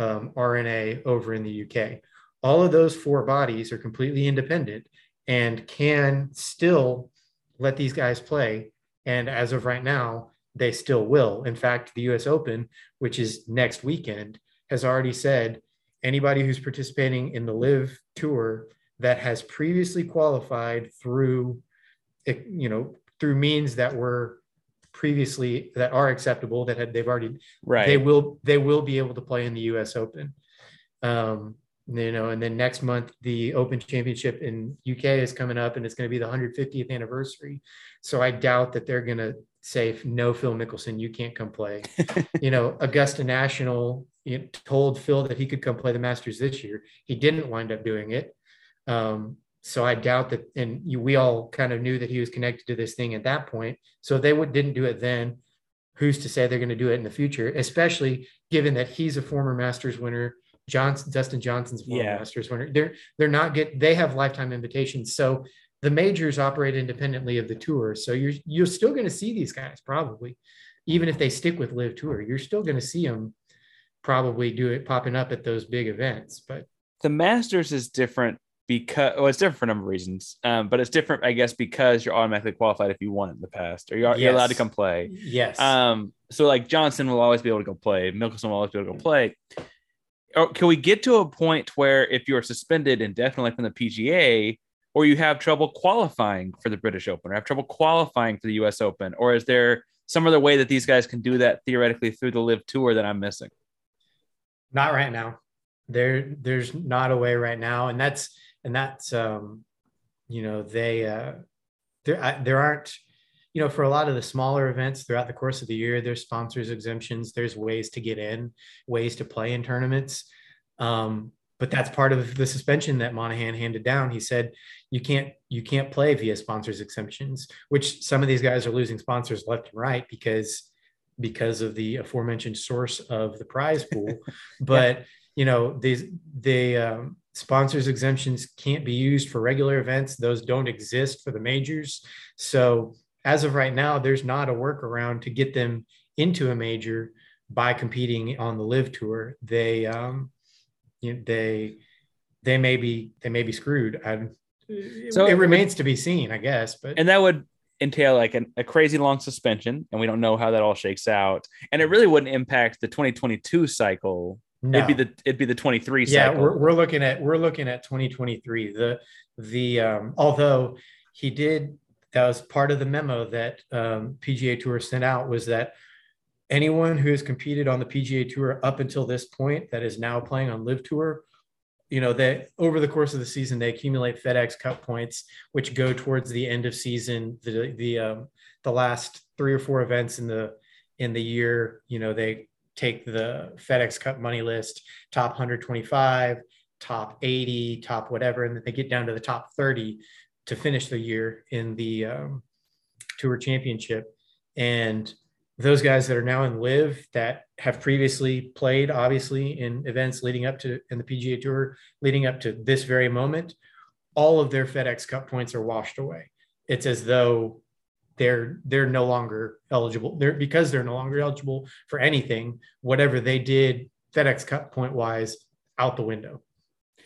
um, R&A over in the UK. All of those four bodies are completely independent and can still let these guys play. And as of right now, they still will. In fact, the US Open, which is next weekend, has already said anybody who's participating in the LIV tour that has previously qualified through you know through means that were previously that are acceptable that had they've already right. they will they will be able to play in the US Open. Um you know and then next month the open championship in uk is coming up and it's going to be the 150th anniversary. So i doubt that they're going to say no phil mickelson you can't come play. You know augusta national told phil that he could come play the masters this year. He didn't wind up doing it. Um, so i doubt that and you, we all kind of knew that he was connected to this thing at that point so they would, didn't do it then who's to say they're going to do it in the future especially given that he's a former masters winner Johnson, Dustin Johnson's former Yeah. Masters winner. They're they're not get they have lifetime invitations. So the majors operate independently of the tour. So you're you're still going to see these guys probably, even if they stick with LIV Tour. You're still going to see them probably do it popping up at those big events. But the Masters is different because well, it's different for a number of reasons. Um, but it's different, I guess, because you're automatically qualified if you won it in the past, or you're, you're allowed to come play. yes, Um, so like Johnson will always be able to go play, Mickelson will always be able to go play. Or can we get to a point where if you're suspended indefinitely from the PGA, or you have trouble qualifying for the British Open, or have trouble qualifying for the US Open, or is there some other way that these guys can do that theoretically through the LIV tour that I'm missing? not right now. There there's not a way right now, and that's and that's um, you know they uh, there I, there aren't you know for a lot of the smaller events throughout the course of the year there's sponsors exemptions there's ways to get in ways to play in tournaments. Um, but that's part of the suspension that Monahan handed down. He said you can't you can't play via sponsors exemptions which some of these guys are losing sponsors left and right because because of the aforementioned source of the prize pool. But you know these the um, sponsors exemptions can't be used for regular events those don't exist for the majors so as of right now there's not a workaround to get them into a major by competing on the LIV tour they um you know, they they may be they may be screwed I, So- it remains to be seen i guess but And that would entail like an, a crazy long suspension, and we don't know how that all shakes out. And it really wouldn't impact the 2022 cycle. No. It'd be the it'd be the 23 yeah cycle. we're, we're looking at we're looking at 2023 the the um although he did that was part of the memo that um, pga tour sent out was that anyone who has competed on the pga tour up until this point that is now playing on LIV tour you know that over the course of the season they accumulate fedex cup points which go towards the end of season the the um, the last three or four events in the in the year you know they take the fedex cup money list top 125 top 80 top whatever and then they get down to the top 30 to finish the year in the um, tour championship. And those guys that are now in LIV that have previously played obviously in events leading up to in the pga tour leading up to this very moment all of their fedex cup points are washed away. It's as though they're they're no longer eligible. They're because they're no longer eligible for anything whatever they did fedex cup point wise out the window.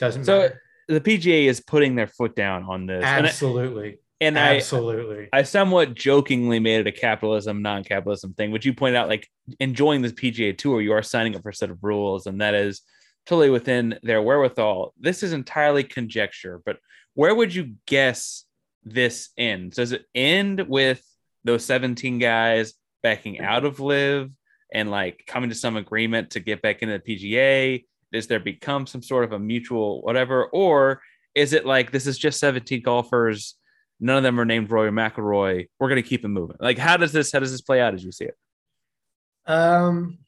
Doesn't So matter. the PGA is putting their foot down on this, and, I- absolutely. and I absolutely. I somewhat jokingly made it a capitalism, non-capitalism thing, which you pointed out, like enjoying this PGA tour, you are signing up for a set of rules, and that is totally within their wherewithal. This is entirely conjecture, but where would you guess this end? Does it end with those 17 guys backing out of LIV and like coming to some agreement to get back into the PGA? Does there become some sort of a mutual whatever, or Is it like this is just 17 golfers? None of them are named Roy or McIlroy. We're gonna keep it moving. Like, how does this how does this play out as you see it? Um,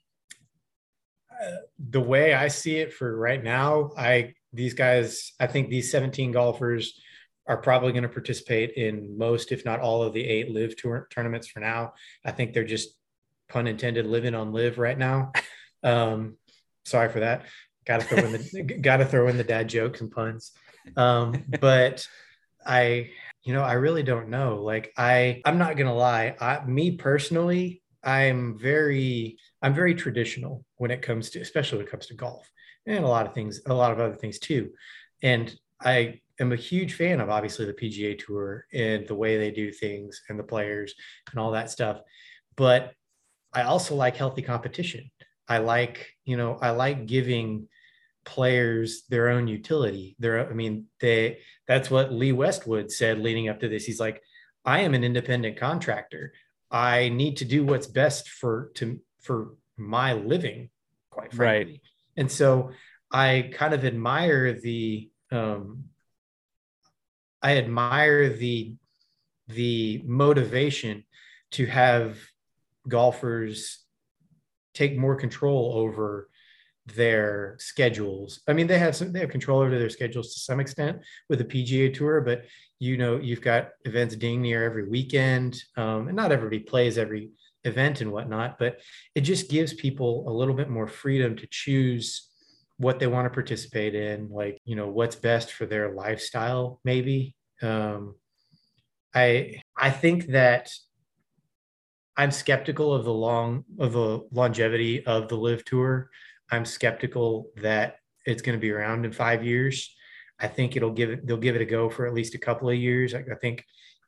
uh, the way I see it for right now, I these guys, I think these 17 golfers are probably going to participate in most, if not all, of the eight LIV tour tournaments for now. I think they're just pun intended living on LIV right now. Um, sorry for that. Got to throw in the got to throw in the dad jokes and puns. Um, but I, you know, I really don't know. Like I, I'm not gonna lie. I, me personally, I'm very, I'm very traditional when it comes to, especially when it comes to golf and a lot of things, a lot of other things too. And I am a huge fan of obviously the PGA Tour and the way they do things and the players and all that stuff. But I also like healthy competition. I like, you know, I like giving players their own utility. Their, I mean, they that's what Lee Westwood said leading up to this. He's like, I am an independent contractor. I need to do what's best for to for my living, quite frankly. Right. And so I kind of admire the um, I admire the the motivation to have golfers take more control over their schedules. I mean, they have some, they have control over their schedules to some extent with the PGA Tour, but you know, you've got events ding near every weekend, um, and not everybody plays every event and whatnot, but it just gives people a little bit more freedom to choose what they want to participate in, like you know, what's best for their lifestyle, maybe. Um, I I think that I'm skeptical of the long of the longevity of the LIV tour. I'm skeptical that it's going to be around in five years. I think it'll give it they'll give it a go for at least a couple of years. I, I think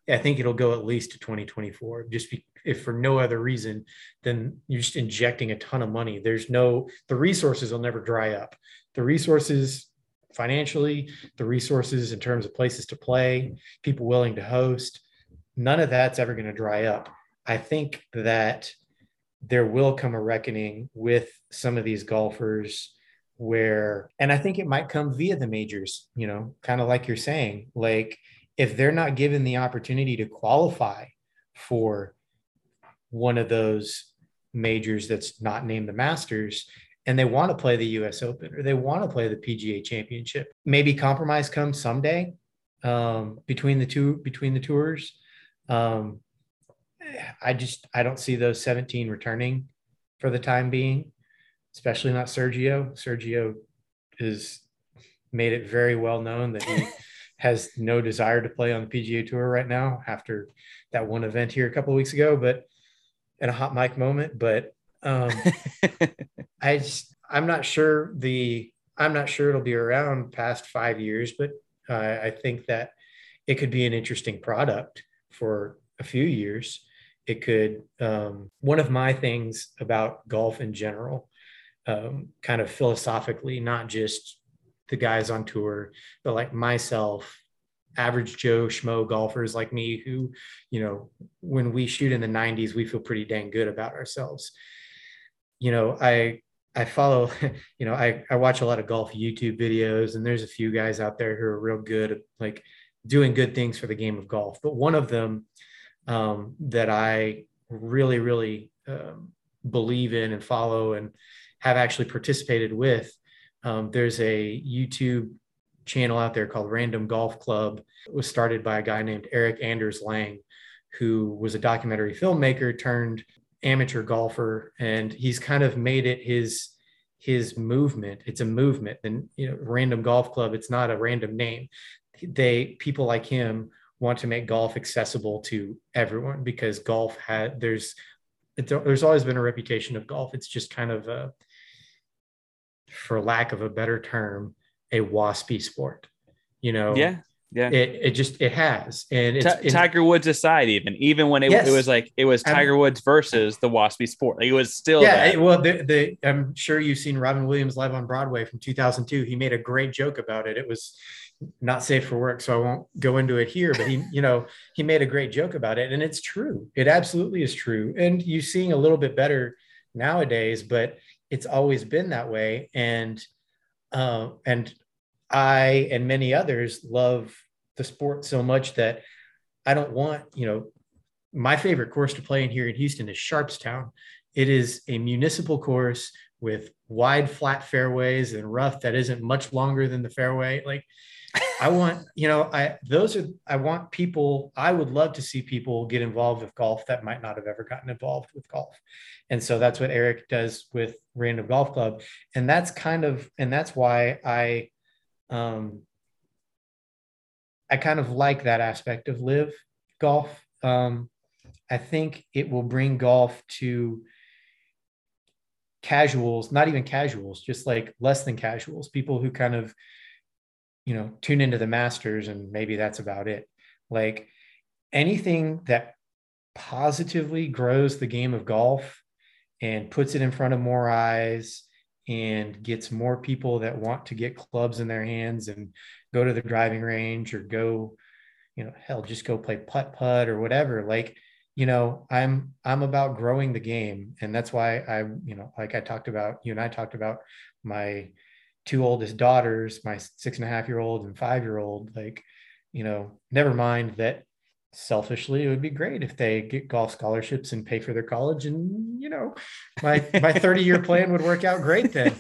I think it'll go at least to 2024. Just be, if for no other reason than you're just injecting a ton of money. There's no the resources will never dry up. The resources financially, the resources in terms of places to play, people willing to host, none of that's ever going to dry up. I think that there will come a reckoning with some of these golfers where, and I think it might come via the majors, you know, kind of like you're saying, like if they're not given the opportunity to qualify for one of those majors that's not named the Masters, and they want to play the US Open or they want to play the PGA Championship. Maybe compromise comes someday um, between the two between the tours. Um, I just I don't see those 17 returning for the time being, especially not Sergio. Sergio has made it very well known that he has no desire to play on the PGA Tour right now after that one event here a couple of weeks ago, but in a hot mic moment. But um, I just I'm not sure the I'm not sure it'll be around past five years, but uh, I think that it could be an interesting product for a few years it could um, one of my things about golf in general um, kind of philosophically not just the guys on tour but like myself average joe schmo golfers like me who you know when we shoot in the 90s we feel pretty dang good about ourselves you know i i follow you know i i watch a lot of golf youtube videos and there's a few guys out there who are real good at like doing good things for the game of golf but one of them um, that I really, really um, believe in and follow and have actually participated with. Um, there's a YouTube channel out there called Random Golf Club. It was started by a guy named Erik Anders Lang, who was a documentary filmmaker turned amateur golfer, and he's kind of made it his his movement. It's a movement, and you know, Random Golf Club. It's not a random name. They people like him want to make golf accessible to everyone because golf had there's there's always been a reputation of golf. It's just kind of a, for lack of a better term, a waspy sport. You know, yeah, yeah. It it just it has, and it's, T- Tiger Woods aside, even even when it, yes. it was like it was Tiger Woods versus the waspy sport, like it was still yeah. It, well, the, the I'm sure you've seen Robin Williams live on Broadway from 2002. He made a great joke about it. It was not safe for work so i won't go into it here but he you know he made a great joke about it and it's true it absolutely is true and you're seeing a little bit better nowadays but it's always been that way and uh, and I and many others love the sport so much that I don't want, you know, my favorite course to play in here in Houston is Sharpstown. It is a municipal course with wide flat fairways and rough that isn't much longer than the fairway. Like I want, you know, I those are I want people, I would love to see people get involved with golf that might not have ever gotten involved with golf. And so that's what Erik does with Random Golf Club. And that's kind of and that's why I um I kind of like that aspect of LIV golf. Um I think it will bring golf to casuals, not even casuals, just like less than casuals, people who kind of you know, tune into the masters and maybe that's about it. Like anything that positively grows the game of golf and puts it in front of more eyes and gets more people that want to get clubs in their hands and go to the driving range or go, you know, hell, just go play putt putt or whatever. Like, you know, I'm I'm about growing the game. And that's why I, you know, like I talked about, you and I talked about my two oldest daughters, my six and a half year old and five year old, like, you know, never mind that selfishly it would be great if they get golf scholarships and pay for their college and you know my my 30 year plan would work out great then.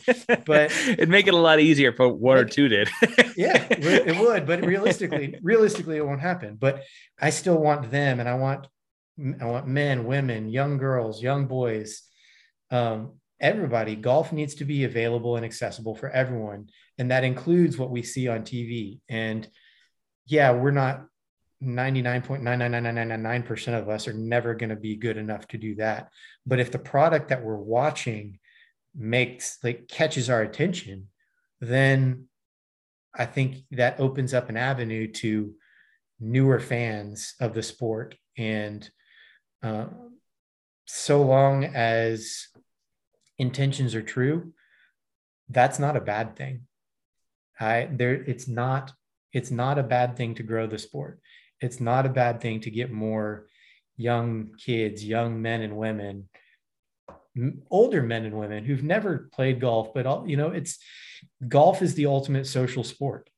But it'd make it a lot easier if one like, or two did. yeah it would but realistically realistically it won't happen. But i still want them and i want i want men women young girls young boys um, everybody golf needs to be available and accessible for everyone and that includes what we see on tv and yeah we're not 99.99999% of us are never going to be good enough to do that but if the product that we're watching makes like catches our attention then i think that opens up an avenue to newer fans of the sport and uh, so long as intentions are true, that's not a bad thing. I there it's not it's not a bad thing to grow the sport. It's not a bad thing to get more young kids, young men and women, older men and women who've never played golf, but all, you know, it's golf is the ultimate social sport.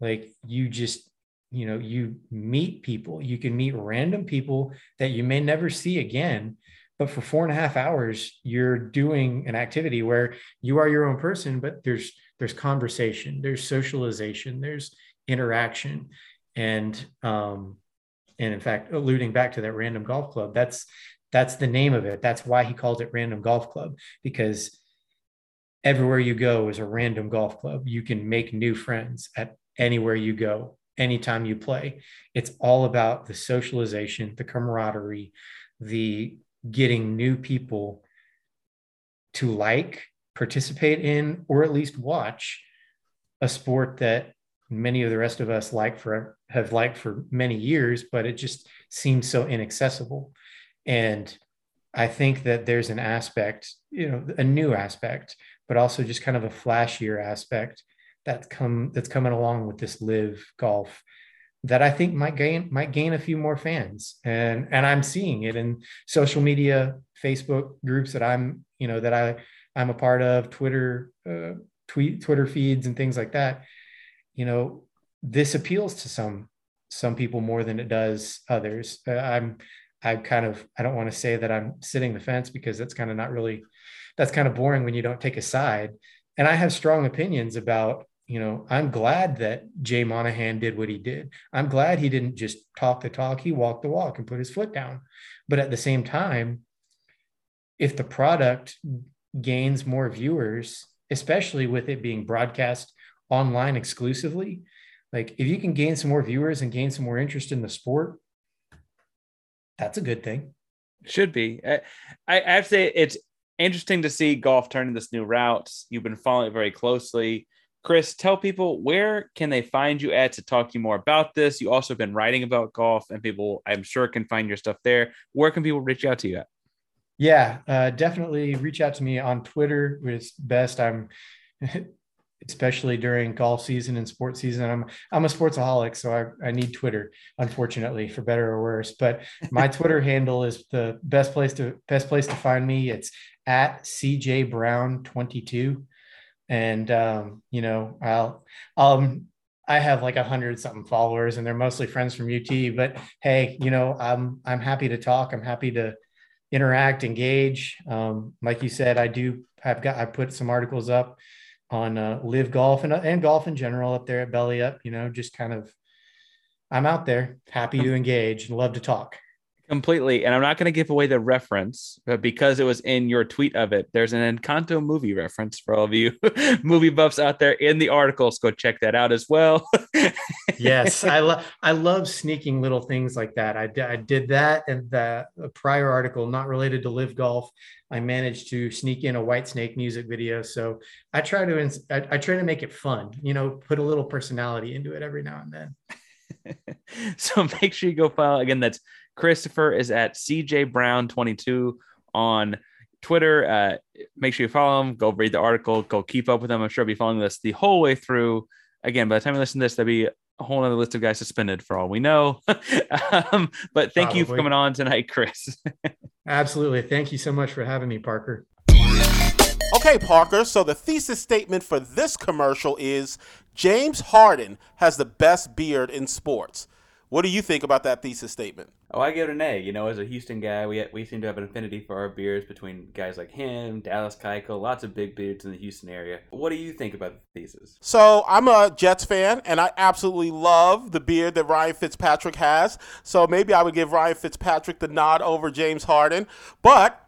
Like you just, you know, you meet people, you can meet random people that you may never see again, but for four and a half hours you're doing an activity where you are your own person but there's there's conversation there's socialization there's interaction and um and in fact alluding back to that random golf club that's that's the name of it. That's why he called it random golf club because everywhere you go is a random golf club. You can make new friends at anywhere you go anytime you play. It's all about the socialization the camaraderie the getting new people to like, participate in, or at least watch a sport that many of the rest of us like for have liked for many years, but it just seems so inaccessible. And I think that there's an aspect, you know, a new aspect, but also just kind of a flashier aspect that's come that's coming along with this LIV golf that I think might gain might gain a few more fans. And and I'm seeing it in social media, Facebook groups that I'm, you know, that I I'm a part of, Twitter, uh, tweet Twitter feeds and things like that. You know, this appeals to some some people more than it does others. Uh, I'm I kind of I don't want to say that I'm sitting the fence because that's kind of not really that's kind of boring when you don't take a side. And I have strong opinions about you know, I'm glad that Jay Monahan did what he did. I'm glad he didn't just talk the talk, he walked the walk and put his foot down. But at the same time, if the product gains more viewers, especially with it being broadcast online exclusively, like if you can gain some more viewers and gain some more interest in the sport, that's a good thing. Should be. I, I have to say it's interesting to see golf turning this new route. You've been following it very closely. Chris, tell people where can they find you at to talk to you more about this. You also have been writing about golf, and people, I'm sure, can find your stuff there. Where can people reach out to you at? Yeah, uh, definitely reach out to me on Twitter. It's best. I'm especially during golf season and sports season. I'm I'm a sportsaholic, so I, I need Twitter, unfortunately, for better or worse. But my Twitter handle is the best place to best place to find me. It's at CJ Brown 22 and um, you know, I'll um I have like a hundred something followers, and they're mostly friends from UT. But hey, you know, I'm I'm happy to talk. I'm happy to interact, engage. Um, like you said, I do. I've got. I put some articles up on uh, LIV golf and and golf in general up there at Belly Up. You know, just kind of. I'm out there, happy to engage and love to talk completely. And I'm not going to give away the reference, but because it was in your tweet of it, there's an Encanto movie reference for all of you movie buffs out there in the articles. Go check that out as well. yes, I love I love sneaking little things like that. I, I did that and the prior article, not related to LIV golf. I managed to sneak in a Whitesnake music video. So I try to I, I try to make it fun. You know, put a little personality into it every now and then. so make sure you go follow again. That's Christopher is at CJ Brown 22 on Twitter. Uh, make sure you follow him. Go read the article. Go keep up with him. I'm sure I'll be following this the whole way through. Again, by the time you listen to this, there'll be a whole other list of guys suspended for all we know. um, but thank Probably. you for coming on tonight, Chris. Absolutely. Thank you so much for having me, Parker. Okay, Parker, so the thesis statement for this commercial is James Harden has the best beard in sports. What do you think about that thesis statement? Oh, I give it an A. You know, as a Houston guy, we we seem to have an affinity for our beers between guys like him, Dallas Keuchel, lots of big beards in the Houston area. What do you think about the thesis? So I'm a Jets fan, and I absolutely love the beard that Ryan Fitzpatrick has. So maybe I would give Ryan Fitzpatrick the nod over James Harden. But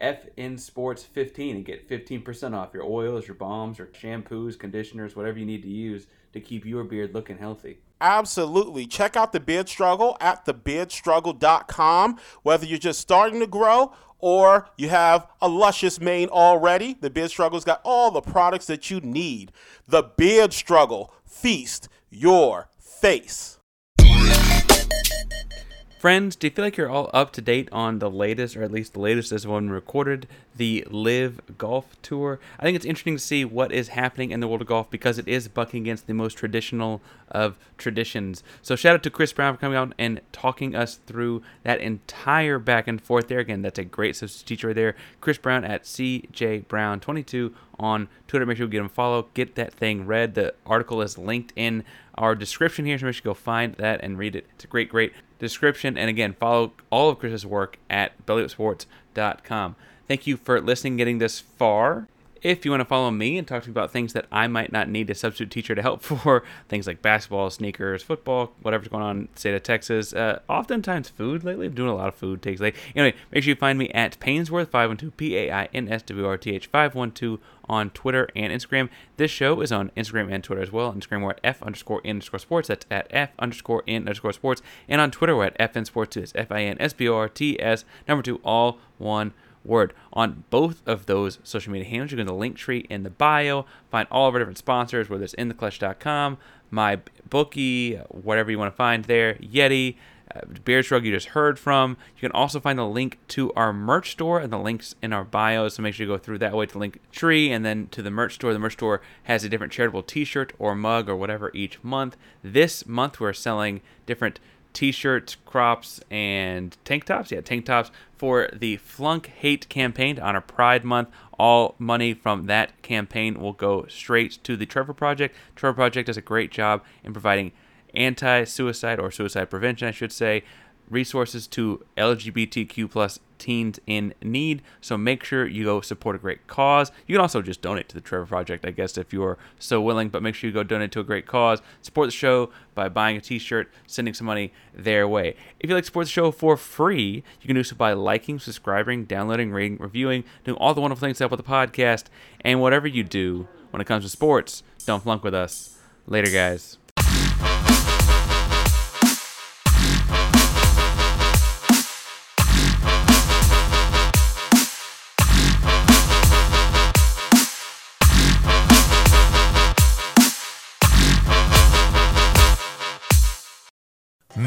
FN Sports 15 and get 15% off your oils, your balms, your shampoos, conditioners, whatever you need to use to keep your beard looking healthy. Absolutely. Check out the Beard Struggle at thebeardstruggle.com. Whether you're just starting to grow or you have a luscious mane already, the Beard Struggle's got all the products that you need. The Beard Struggle. Feast your face. Friends, do you feel like you're all up to date on the latest, or at least the latest as one recorded, the LIV Golf Tour? I think it's interesting to see what is happening in the world of golf because it is bucking against the most traditional of traditions. So shout out to Chris Brown for coming out and talking us through that entire back and forth there. Again, that's a great substitute teacher right there. Chris Brown at CJ Brown 22 on Twitter. Make sure you get him follow. Get that thing read. The article is linked in our description here, so make sure you go find that and read it. It's a great, great description. And again, follow all of Chris's work at bellyupsports.com. Thank you for listening, getting this far. If you want to follow me and talk to me about things that I might not need a substitute teacher to help for, things like basketball, sneakers, football, whatever's going on in the state of Texas, uh, oftentimes food lately. I'm doing a lot of food takes lately. Anyway, make sure you find me at Painsworth512, P A I N S W R T H 512 on Twitter and Instagram. This show is on Instagram and Twitter as well. Instagram we're at F underscore in underscore sports. That's at F underscore in underscore sports. And on Twitter we're at FN Sports 2. That's F I N S B O R T S number two, all one word. On both of those social media handles, you can go to the Linktree in the bio, find all of our different sponsors, whether it's intheclutch.com, my bookie, whatever you want to find there, Yeti, uh, Beard Struggle you just heard from. You can also find the link to our merch store and the links in our bio. So make sure you go through that way to link tree and then to the merch store. The merch store has a different charitable T-shirt or mug or whatever each month. This month we're selling different t-shirts, crops, and tank tops. Yeah, tank tops for the Flunk Hate campaign to honor Pride Month. All money from that campaign will go straight to the Trevor Project. Trevor Project does a great job in providing anti-suicide or suicide prevention, I should say, resources to LGBTQ plus teens in need. So make sure you go support a great cause. You can also just donate to the Trevor Project, I guess, if you're so willing. But make sure you go donate to a great cause. Support the show by buying a T-shirt, sending some money their way. If you like to support the show for free, you can do so by liking, subscribing, downloading, rating, reviewing, doing all the wonderful things that help with the podcast. And whatever you do when it comes to sports, don't flunk with us. Later, guys.